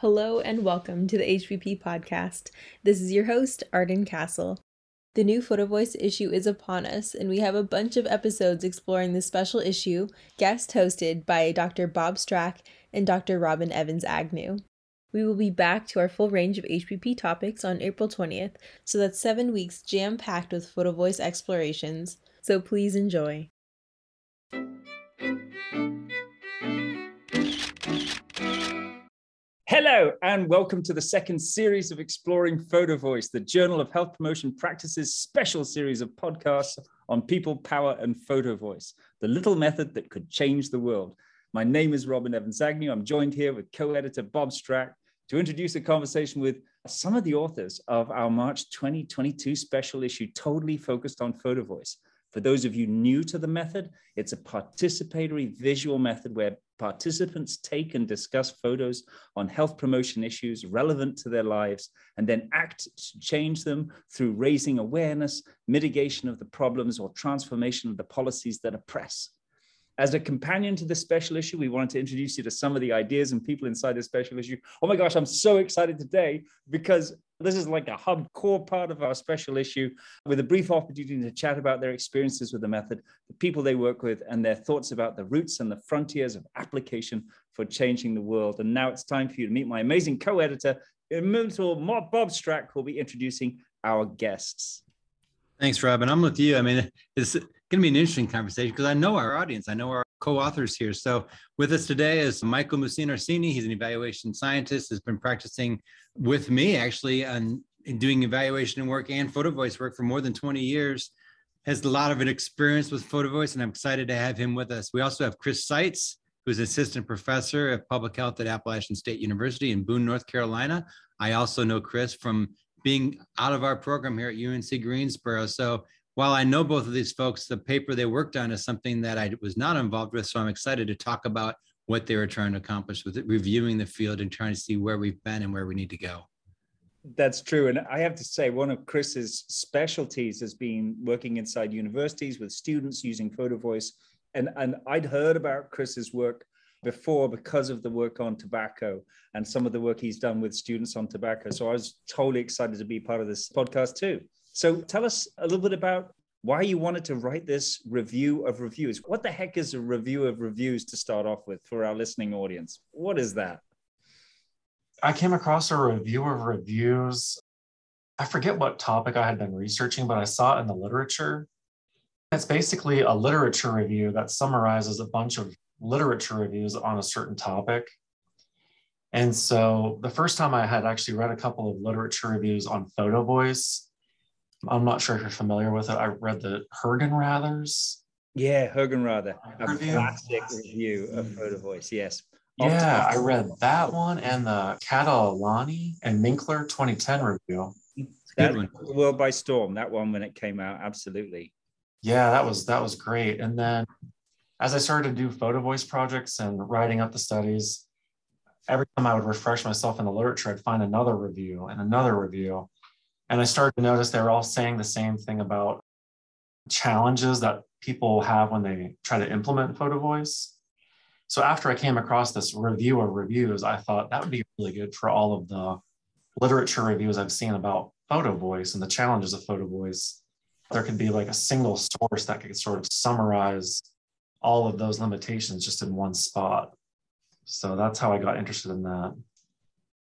Hello and welcome to the HPP podcast. This is your host, Arden Castle. The new Photo Voice issue is upon us, and we have a bunch of episodes exploring this special issue, guest hosted by Dr. Bob Strack and Dr. Robin Evans-Agnew. We will be back to our full range of HPP topics on April 20th, so that's seven weeks jam packed with Photo Voice explorations. So please enjoy. Hello, and welcome to the second series of Exploring Photo Voice, the Journal of Health Promotion Practices special series of podcasts on people, power, and photo voice, the little method that could change the world. My name is Robin Evans-Agnew. I'm joined here with co editor Bob Strack to introduce a conversation with some of the authors of our March 2022 special issue, totally focused on photo voice. For those of you new to the method, it's a participatory visual method where participants take and discuss photos on health promotion issues relevant to their lives and then act to change them through raising awareness, mitigation of the problems, or transformation of the policies that oppress. As a companion to this special issue, we wanted to introduce you to some of the ideas and people inside this special issue. Oh my gosh, I'm so excited today because this is like a hub core part of our special issue with a brief opportunity to chat about their experiences with the method, the people they work with, and their thoughts about the roots and the frontiers of application for changing the world. And now it's time for you to meet my amazing co editor, Immortal Bob Strack, who will be introducing our guests. Thanks, Robin. I'm with you. I mean, it's going to be an interesting conversation because I know our audience, I know our co-authors here. So with us today is Michael Muhsin Orsini. He's an evaluation scientist, has been practicing with me actually on in doing evaluation work and photo voice work for more than 20 years. Has a lot of an experience with photo voice, and I'm excited to have him with us. We also have Chris Seitz, who's assistant professor of public health at Appalachian State University in Boone, North Carolina. I also know Chris from being out of our program here at UNC Greensboro. So while I know both of these folks, the paper they worked on is something that I was not involved with. So I'm excited to talk about what they were trying to accomplish with it, reviewing the field and trying to see where we've been and where we need to go. That's true. And I have to say, one of Chris's specialties has been working inside universities with students using photo voice. And, and I'd heard about Chris's work before because of the work on tobacco and some of the work he's done with students on tobacco. So I was totally excited to be part of this podcast too. So tell us a little bit about why you wanted to write this review of reviews. What the heck is a review of reviews to start off with for our listening audience? What is that? I came across a review of reviews. I forget what topic I had been researching, but I saw it in the literature. It's basically a literature review that summarizes a bunch of literature reviews on a certain topic. And so the first time I had actually read a couple of literature reviews on photo voice, I'm not sure if you're familiar with it. I read the Hergenrathers. Yeah, Hergenrather, a review. classic review of hmm. Photo Voice. Yes. Yeah, I read that one and the Catalani and Minkler 2010 review. That the world by storm. That one when it came out, absolutely. Yeah, that was that was great. And then as I started to do photo voice projects and writing up the studies, every time I would refresh myself in the literature, I'd find another review and another review. And I started to notice they were all saying the same thing about challenges that people have when they try to implement photo voice. So after I came across this review of reviews, I thought that would be really good for all of the literature reviews I've seen about photo voice and the challenges of photo voice. There could be like a single source that could sort of summarize all of those limitations just in one spot. So that's how I got interested in that.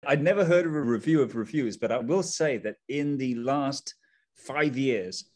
I'd never heard of a review of reviews, but I will say that in the last five years,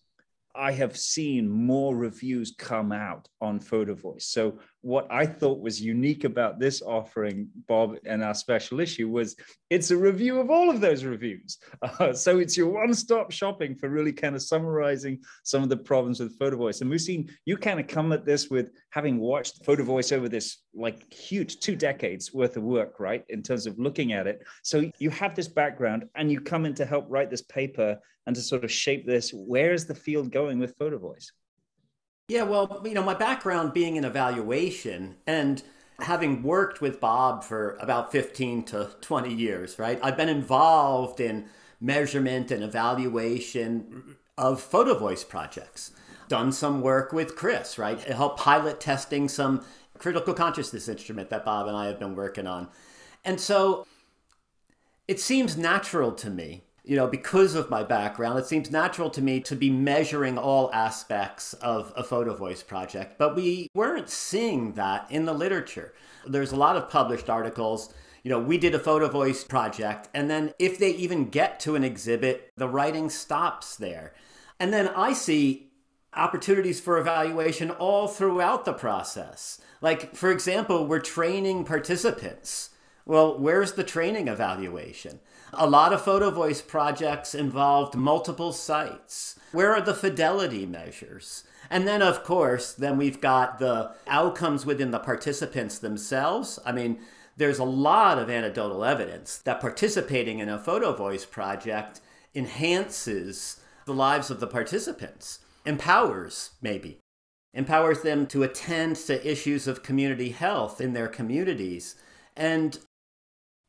I have seen more reviews come out on Photo Voice. So what I thought was unique about this offering, Bob, and our special issue was it's a review of all of those reviews. Uh, so it's your one-stop shopping for really kind of summarizing some of the problems with Photo Voice. And we've seen you kind of come at this with having watched Photo Voice over this like huge two decades worth of work, right? In terms of looking at it. So you have this background and you come in to help write this paper and to sort of shape this. Where is the field going with Photo Voice? Yeah, well, you know, my background being in evaluation and having worked with Bob for about 15 to 20 years, right? I've been involved in measurement and evaluation of photo voice projects. Done some work with Chris, right? Help pilot testing some critical consciousness instrument that Bob and I have been working on. And so it seems natural to me you know, because of my background, it seems natural to me to be measuring all aspects of a photo voice project. But we weren't seeing that in the literature. There's a lot of published articles. You know, we did a photo voice project, and then if they even get to an exhibit, the writing stops there. And then I see opportunities for evaluation all throughout the process. Like, for example, we're training participants. Well, where's the training evaluation? A lot of photo voice projects involved multiple sites. Where are the fidelity measures? And then, of course, then we've got the outcomes within the participants themselves. I mean, there's a lot of anecdotal evidence that participating in a photo voice project enhances the lives of the participants, empowers, maybe, empowers them to attend to issues of community health in their communities. And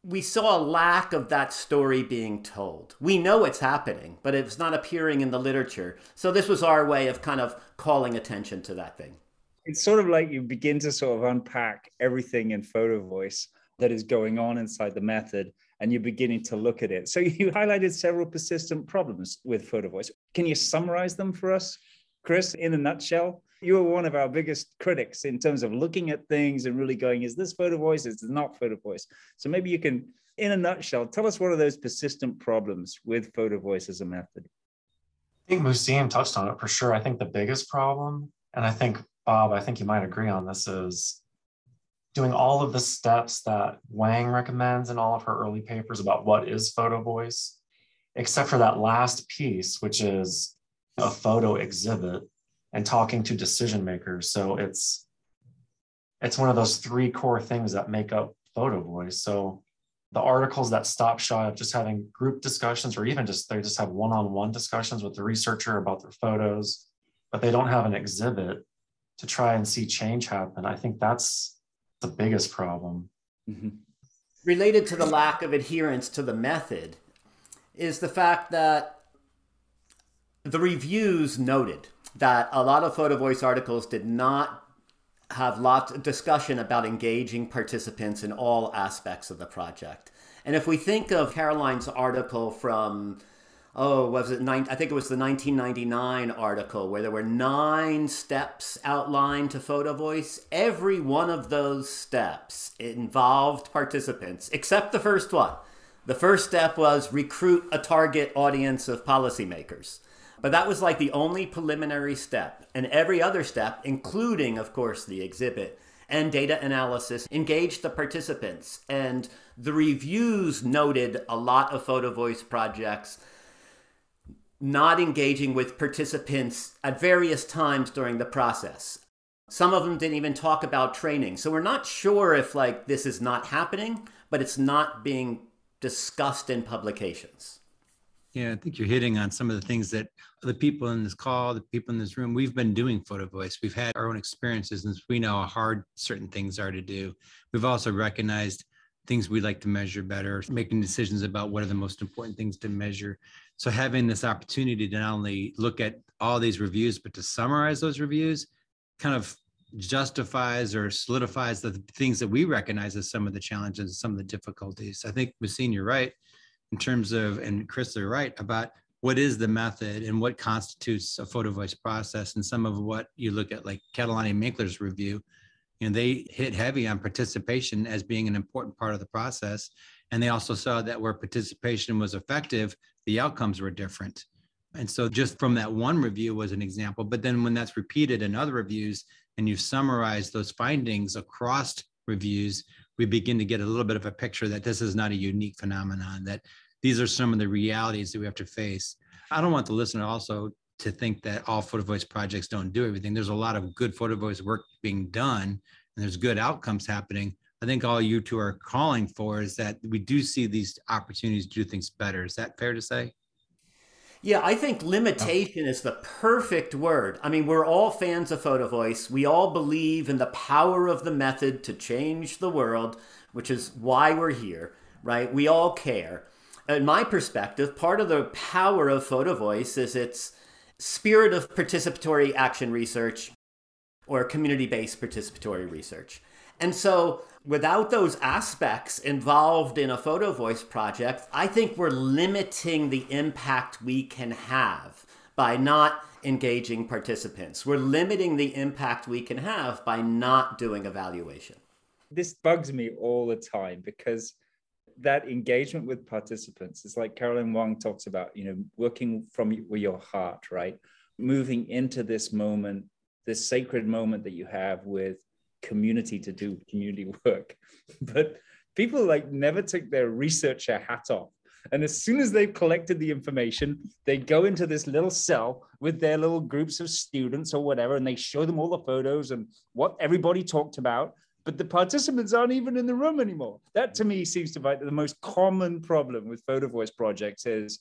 we saw a lack of that story being told. We know it's happening, but it's not appearing in the literature. So this was our way of kind of calling attention to that thing. It's sort of like you begin to sort of unpack everything in photo voice that is going on inside the method and you're beginning to look at it. So you highlighted several persistent problems with photo voice. Can you summarize them for us, Chris, in a nutshell? You were one of our biggest critics in terms of looking at things and really going, is this photo voice? Is this not photo voice? So maybe you can, in a nutshell, tell us what are those persistent problems with photo voice as a method? I think Muhsin touched on it for sure. I think the biggest problem, and I think Bob, I think you might agree on this, is doing all of the steps that Wang recommends in all of her early papers about what is photo voice, except for that last piece, which is a photo exhibit and talking to decision makers. So it's it's one of those three core things that make up photo voice. So the articles that stop shy of just having group discussions or even just they just have one-on-one discussions with the researcher about their photos, but they don't have an exhibit to try and see change happen. I think that's the biggest problem. Mm-hmm. Related to the lack of adherence to the method is the fact that the reviews noted that a lot of photo voice articles did not have lots of discussion about engaging participants in all aspects of the project. And if we think of Caroline's article from, oh, was it nine? I think it was the 1999 article where there were nine steps outlined to photo voice. Every one of those steps involved participants, except the first one. The first step was recruit a target audience of policymakers. But that was like the only preliminary step. And every other step, including, of course, the exhibit and data analysis, engaged the participants. And the reviews noted a lot of photo voice projects not engaging with participants at various times during the process. Some of them didn't even talk about training. So we're not sure if like this is not happening, but it's not being discussed in publications. Yeah, I think you're hitting on some of the things that the people in this call, the people in this room, we've been doing photo voice. We've had our own experiences and we know how hard certain things are to do. We've also recognized things we'd like to measure better, making decisions about what are the most important things to measure. So having this opportunity to not only look at all these reviews, but to summarize those reviews kind of justifies or solidifies the things that we recognize as some of the challenges, some of the difficulties. I think, Muhsin, you're right in terms of, and Chris, you're right about what is the method and what constitutes a photo voice process and some of what you look at like Catalani Minkler's review, you know, they hit heavy on participation as being an important part of the process. And they also saw that where participation was effective, the outcomes were different. And so just from that one review was an example. But then when that's repeated in other reviews and you summarize those findings across reviews, we begin to get a little bit of a picture that this is not a unique phenomenon, that these are some of the realities that we have to face. I don't want the listener also to think that all photo voice projects don't do everything. There's a lot of good photo voice work being done and there's good outcomes happening. I think all you two are calling for is that we do see these opportunities to do things better. Is that fair to say? Yeah, I think limitation is the perfect word. I mean, we're all fans of Photo Voice. We all believe in the power of the method to change the world, which is why we're here, right? We all care. In my perspective, part of the power of Photo Voice is its spirit of participatory action research or community based participatory research. And so Without those aspects involved in a photo voice project, I think we're limiting the impact we can have by not engaging participants. We're limiting the impact we can have by not doing evaluation. This bugs me all the time because that engagement with participants is like Caroline Wang talks about, you know, working from your heart, right? Moving into this moment, this sacred moment that you have with community to do community work. But people like never take their researcher hat off. And as soon as they've collected the information, they go into this little cell with their little groups of students or whatever, and they show them all the photos and what everybody talked about but the participants aren't even in the room anymore. That to me seems to be the most common problem with photo voice projects is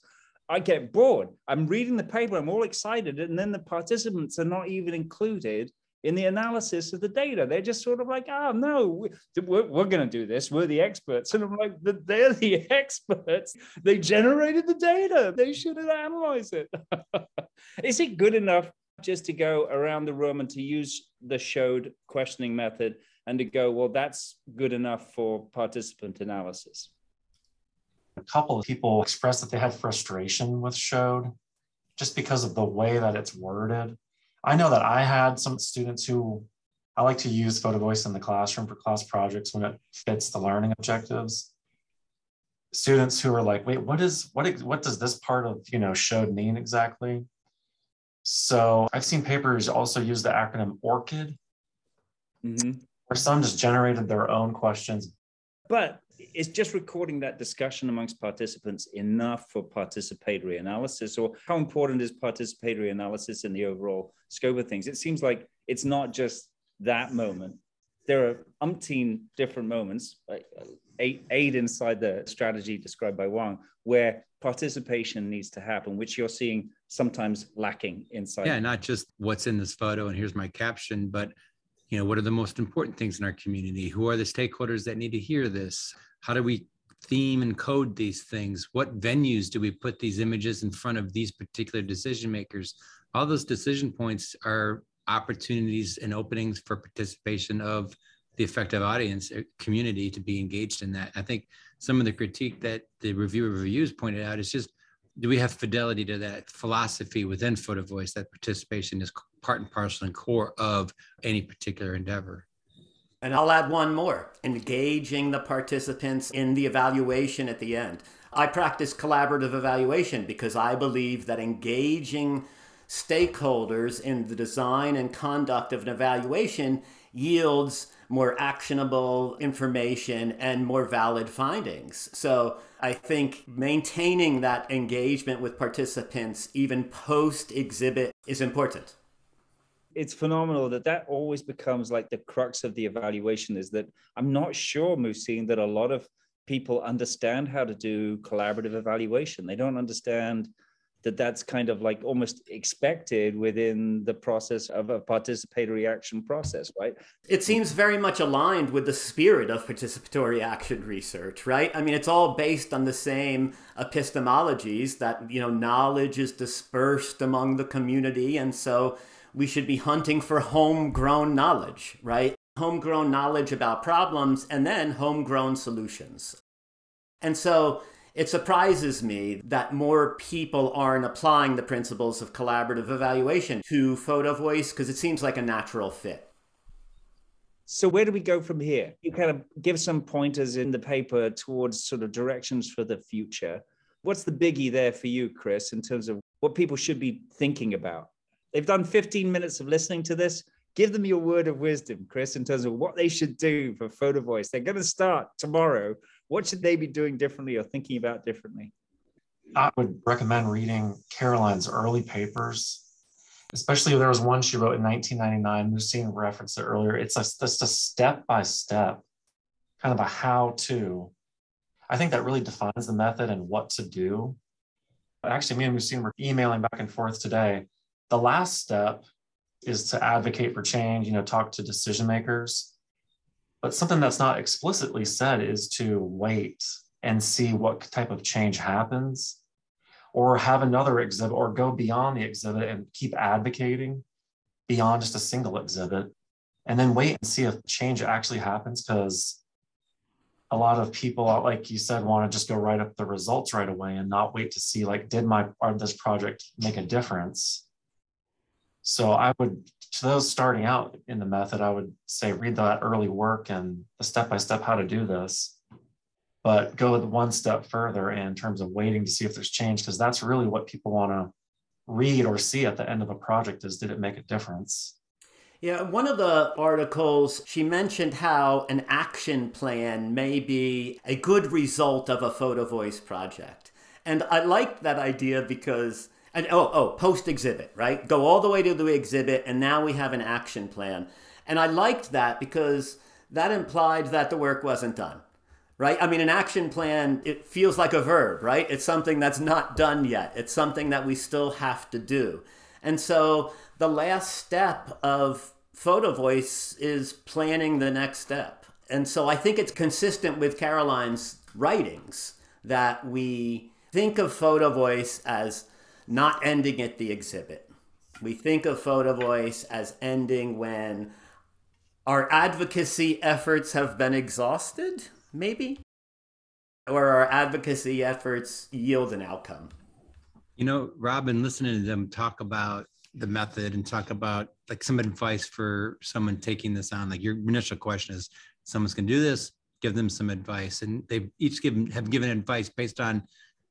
I get bored. I'm reading the paper, I'm all excited, and then the participants are not even included in the analysis of the data. They're just sort of like, oh, no, we're, we're going to do this. We're the experts. And I'm like, they're the experts. They generated the data. They should have analyzed it. Is it good enough just to go around the room and to use the SHOWeD questioning method and to go, well, that's good enough for participant analysis. A couple of people expressed that they had frustration with SHOWeD just because of the way that it's worded. I know that I had some students who I like to use photo voice in the classroom for class projects when it fits the learning objectives. Students who are like, wait, what is what what does this part of you know SHOWeD mean exactly? So I've seen papers also use the acronym ORCID, mm-hmm or some just generated their own questions. But is just recording that discussion amongst participants enough for participatory analysis? Or how important is participatory analysis in the overall scope of things? It seems like it's not just that moment. There are umpteen different moments, eight, uh, eight inside the strategy described by Wang, where participation needs to happen, which you're seeing sometimes lacking inside. Yeah, not just what's in this photo and here's my caption, but you know what are the most important things in our community? Who are the stakeholders that need to hear this? How do we theme and code these things? What venues do we put these images in front of these particular decision makers? All those decision points are opportunities and openings for participation of the effective audience uh, community to be engaged in that. I think some of the critique that the reviewer reviews pointed out is just do we have fidelity to that philosophy within photo voice that participation is part and parcel and core of any particular endeavor and i'll add one more engaging the participants in the evaluation at the end i practice collaborative evaluation because i believe that engaging stakeholders in the design and conduct of an evaluation yields more actionable information and more valid findings. So I think maintaining that engagement with participants, even post exhibit, is important. It's phenomenal that that always becomes like the crux of the evaluation is that I'm not sure, Muhsin, that a lot of people understand how to do collaborative evaluation. They don't understand that that's kind of like almost expected within the process of a participatory action process, right? It seems very much aligned with the spirit of participatory action research, right? I mean, it's all based on the same epistemologies that, you know, knowledge is dispersed among the community. And so we should be hunting for homegrown knowledge, right? Homegrown knowledge about problems and then homegrown solutions. And so it surprises me that more people aren't applying the principles of collaborative evaluation to photo voice because it seems like a natural fit. So where do we go from here? You kind of give some pointers in the paper towards sort of directions for the future. What's the biggie there for you, Chris, in terms of what people should be thinking about? They've done 15 minutes of listening to this. Give them your word of wisdom, Chris, in terms of what they should do for photo voice. They're going to start tomorrow what should they be doing differently or thinking about differently? I would recommend reading Caroline's early papers, especially there was one she wrote in 1999. Muhsin referenced it earlier. It's just a step by step, kind of a how to. I think that really defines the method and what to do. Actually, me and Muhsin were emailing back and forth today. The last step is to advocate for change, you know, talk to decision makers. But something that's not explicitly said is to wait and see what type of change happens, or have another exhibit, or go beyond the exhibit and keep advocating beyond just a single exhibit, and then wait and see if change actually happens. Because a lot of people, like you said, want to just go write up the results right away and not wait to see like, did my or this project make a difference? So I would to those starting out in the method, I would say read that early work and the step by step how to do this, but go one step further in terms of waiting to see if there's change because that's really what people want to read or see at the end of a project is did it make a difference? Yeah, one of the articles, she mentioned how an action plan may be a good result of a photo voice project. And I liked that idea because, and oh, oh, post exhibit, right? Go all the way to the exhibit, and now we have an action plan. And I liked that because that implied that the work wasn't done, right? I mean, an action plan, it feels like a verb, right? It's something that's not done yet, it's something that we still have to do. And so the last step of photo voice is planning the next step. And so I think it's consistent with Caroline's writings that we think of photo voice as not ending at the exhibit. We think of photo voice as ending when our advocacy efforts have been exhausted, maybe, or our advocacy efforts yield an outcome. You know, Robin, listening to them talk about the method and talk about like some advice for someone taking this on like your initial question is someone's going to do this give them some advice and they've each given have given advice based on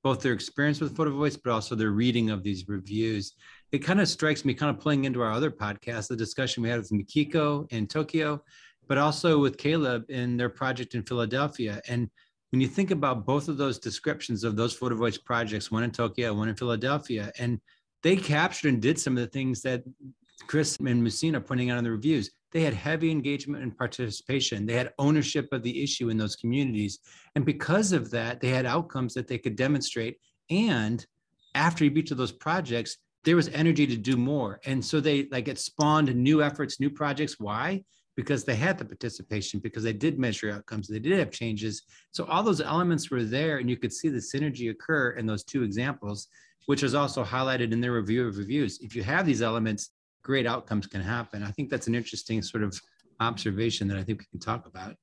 both their experience with photo voice but also their reading of these reviews it kind of strikes me kind of playing into our other podcast the discussion we had with mikiko in tokyo but also with caleb in their project in philadelphia and when you think about both of those descriptions of those photo voice projects one in tokyo one in philadelphia and they captured and did some of the things that Chris and Muhsin are pointing out in the reviews. They had heavy engagement and participation. They had ownership of the issue in those communities. And because of that, they had outcomes that they could demonstrate. And after each of those projects, there was energy to do more. And so they like it spawned new efforts, new projects. Why? Because they had the participation, because they did measure outcomes, they did have changes. So all those elements were there, and you could see the synergy occur in those two examples which is also highlighted in their review of reviews. If you have these elements, great outcomes can happen. I think that's an interesting sort of observation that I think we can talk about.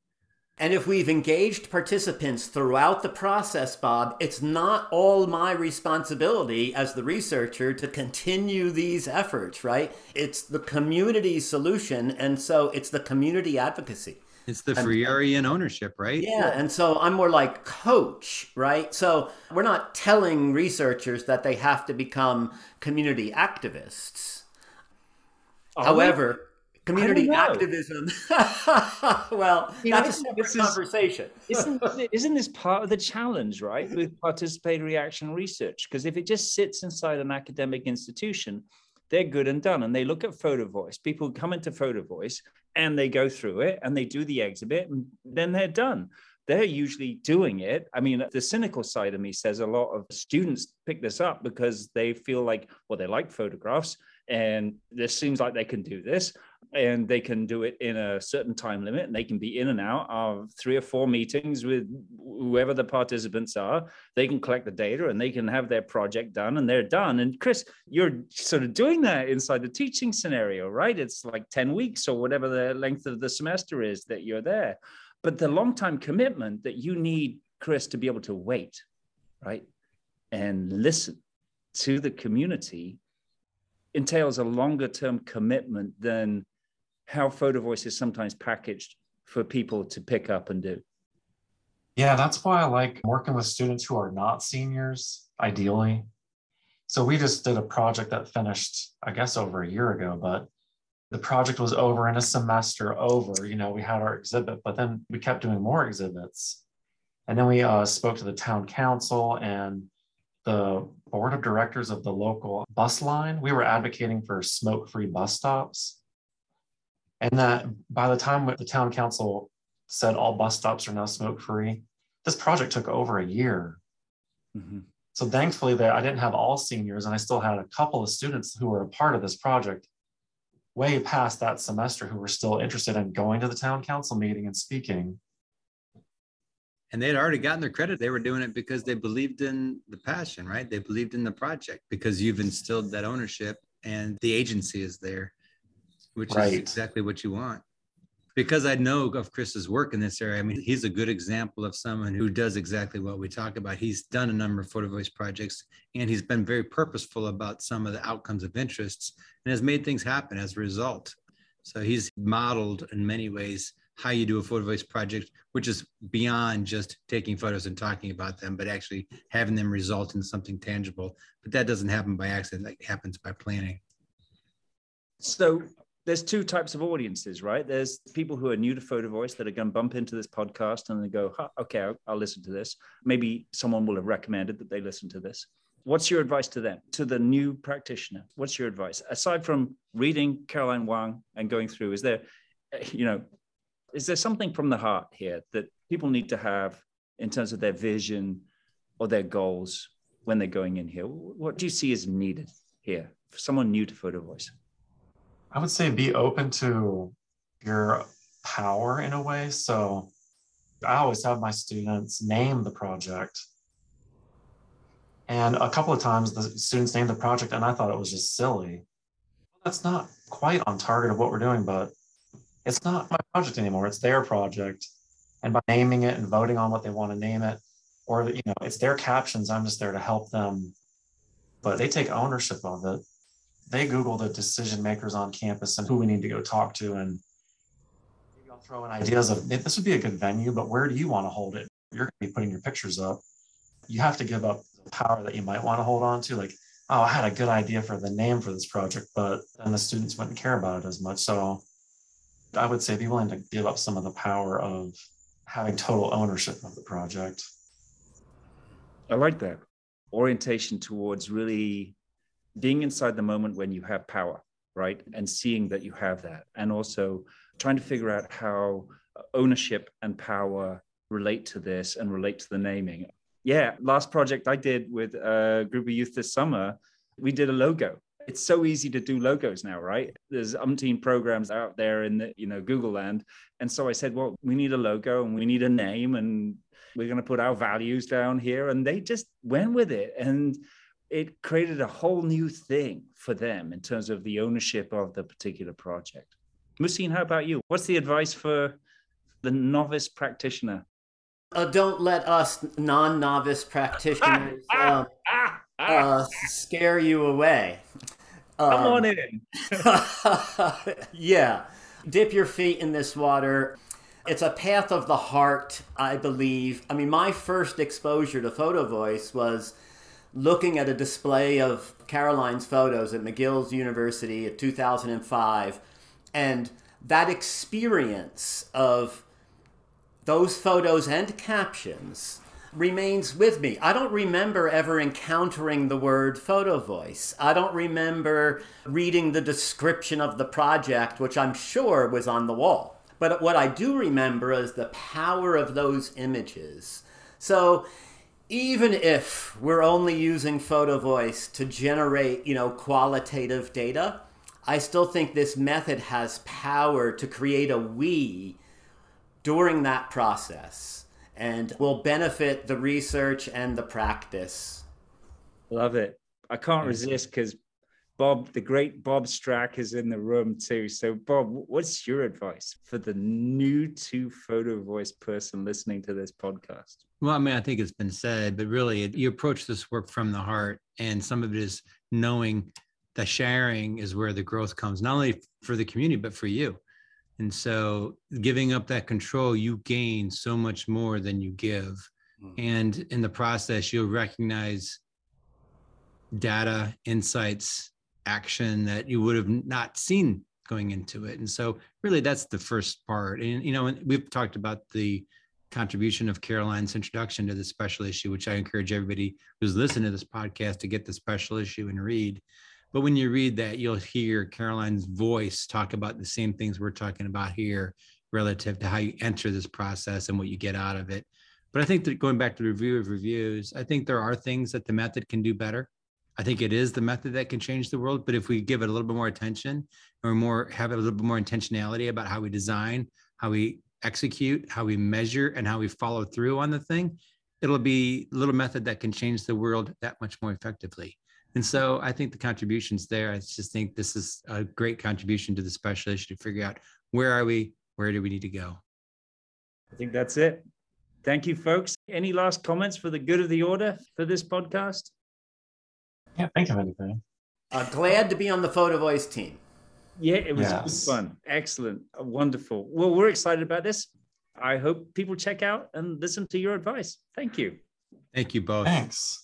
And if we've engaged participants throughout the process, Bob, it's not all my responsibility as the researcher to continue these efforts, right? It's the community solution. And so it's the community advocacy. It's the Freirean ownership, right? Yeah. And so I'm more like coach, right? So we're not telling researchers that they have to become community activists. Are However, we? community activism, well, you that's know, a separate conversation. Isn't, isn't this part of the challenge, right, with participatory action research? Because if it just sits inside an academic institution, they're good and done. And they look at photo voice. People come into photo voice and they go through it and they do the exhibit and then they're done they're usually doing it. I mean, the cynical side of me says a lot of students pick this up because they feel like, well, they like photographs and this seems like they can do this and they can do it in a certain time limit and they can be in and out of three or four meetings with whoever the participants are. They can collect the data and they can have their project done and they're done. And chris you're sort of doing that inside the teaching scenario right? It's like 10 weeks or whatever the length of the semester is that you're there. But the long time commitment that you need chris to be able to wait right and listen to the community entails a longer term commitment than how photo voice is sometimes packaged for people to pick up and do. Yeah, that's why I like working with students who are not seniors, ideally. So we just did a project that finished, I guess, over a year ago, but the project was over in a semester over. You know, we had our exhibit, but then we kept doing more exhibits. And then we uh, spoke to the town council and the board of directors of the local bus line. We were advocating for smoke free bus stops. And that by the time the town council said all bus stops are now smoke free, this project took over a year. Mm-hmm. So thankfully, that I didn't have all seniors, and I still had a couple of students who were a part of this project way past that semester who were still interested in going to the town council meeting and speaking and they had already gotten their credit. They were doing it because they believed in the passion, right? They believed in the project because you've instilled that ownership and the agency is there, which right. is exactly what you want. because I know of Chris's work in this area. I mean, he's a good example of someone who does exactly what we talk about. He's done a number of photo voice projects and he's been very purposeful about some of the outcomes of interests and has made things happen as a result. So he's modeled in many ways how you do a photo voice project, which is beyond just taking photos and talking about them, but actually having them result in something tangible. But that doesn't happen by accident, that happens by planning. So there's two types of audiences, right? There's people who are new to photo voice that are going to bump into this podcast and they go, huh, okay, I'll, I'll listen to this. Maybe someone will have recommended that they listen to this. What's your advice to them, to the new practitioner? What's your advice? Aside from reading Caroline Wang and going through, is there, you know, is there something from the heart here that people need to have in terms of their vision or their goals when they're going in here? What do you see as needed here for someone new to photo voice? I would say be open to your power in a way. So I always have my students name the project. And a couple of times the students named the project and I thought it was just silly. That's not quite on target of what we're doing, but it's not my project anymore. It's their project. And by naming it and voting on what they want to name it, or you know, it's their captions. I'm just there to help them. But they take ownership of it. They Google the decision makers on campus and who we need to go talk to. And maybe I'll throw in ideas of this would be a good venue, but where do you want to hold it? You're going to be putting your pictures up. You have to give up the power that you might want to hold on to. Like, oh, I had a good idea for the name for this project, but then the students wouldn't care about it as much. So I would say be willing to give up some of the power of having total ownership of the project. I like that orientation towards really being inside the moment when you have power, right? And seeing that you have that, and also trying to figure out how ownership and power relate to this and relate to the naming. Yeah, last project I did with a group of youth this summer, we did a logo it's so easy to do logos now, right? There's umpteen programs out there in the, you know, Google land. And so I said, well, we need a logo and we need a name and we're going to put our values down here. And they just went with it. And it created a whole new thing for them in terms of the ownership of the particular project. Muhsin, how about you? What's the advice for the novice practitioner? Uh, don't let us non-novice practitioners um, uh, scare you away. Come um, on in. yeah. Dip your feet in this water. It's a path of the heart, I believe. I mean, my first exposure to photo voice was looking at a display of Caroline's photos at McGill's University in 2005. And that experience of those photos and captions remains with me. I don't remember ever encountering the word photo voice. I don't remember reading the description of the project, which I'm sure was on the wall. But what I do remember is the power of those images. So even if we're only using photo voice to generate, you know, qualitative data, I still think this method has power to create a we during that process and will benefit the research and the practice. Love it. I can't resist because Bob, the great Bob Strack, is in the room too. So, Bob, what's your advice for the new to photo voice person listening to this podcast? Well, I mean, I think it's been said, but really, you approach this work from the heart, and some of it is knowing that sharing is where the growth comes, not only for the community, but for you. And so giving up that control, you gain so much more than you give. Mm-hmm. And in the process, you'll recognize data, insights, action that you would have not seen going into it. And so really that's the first part. And you know, we've talked about the contribution of Caroline's introduction to the special issue, which I encourage everybody who's listening to this podcast to get the special issue and read. But when you read that, you'll hear Caroline's voice talk about the same things we're talking about here relative to how you enter this process and what you get out of it. But I think that going back to the review of reviews, I think there are things that the method can do better. I think it is the method that can change the world. But if we give it a little bit more attention or more have a little bit more intentionality about how we design, how we execute, how we measure, and how we follow through on the thing, it'll be a little method that can change the world that much more effectively. And so I think the contributions there, I just think this is a great contribution to the special issue to figure out where are we, where do we need to go? I think that's it. Thank you, folks. Any last comments for the good of the order for this podcast? Can't think of anything. Uh, glad to be on the Photo Voice team. Yeah, it was Yes. fun. Excellent. Wonderful. Well, we're excited about this. I hope people check out and listen to your advice. Thank you. Thank you both. Thanks.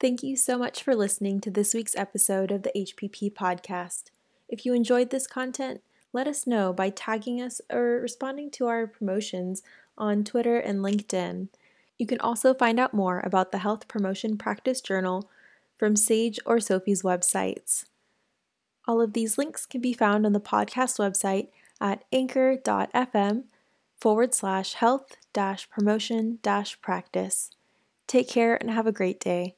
Thank you so much for listening to this week's episode of the HPP podcast. If you enjoyed this content, let us know by tagging us or responding to our promotions on Twitter and LinkedIn. You can also find out more about the Health Promotion Practice Journal from Sage or SOPHE's websites. All of these links can be found on the podcast website at anchor.fm forward slash health dash promotion dash practice. Take care and have a great day.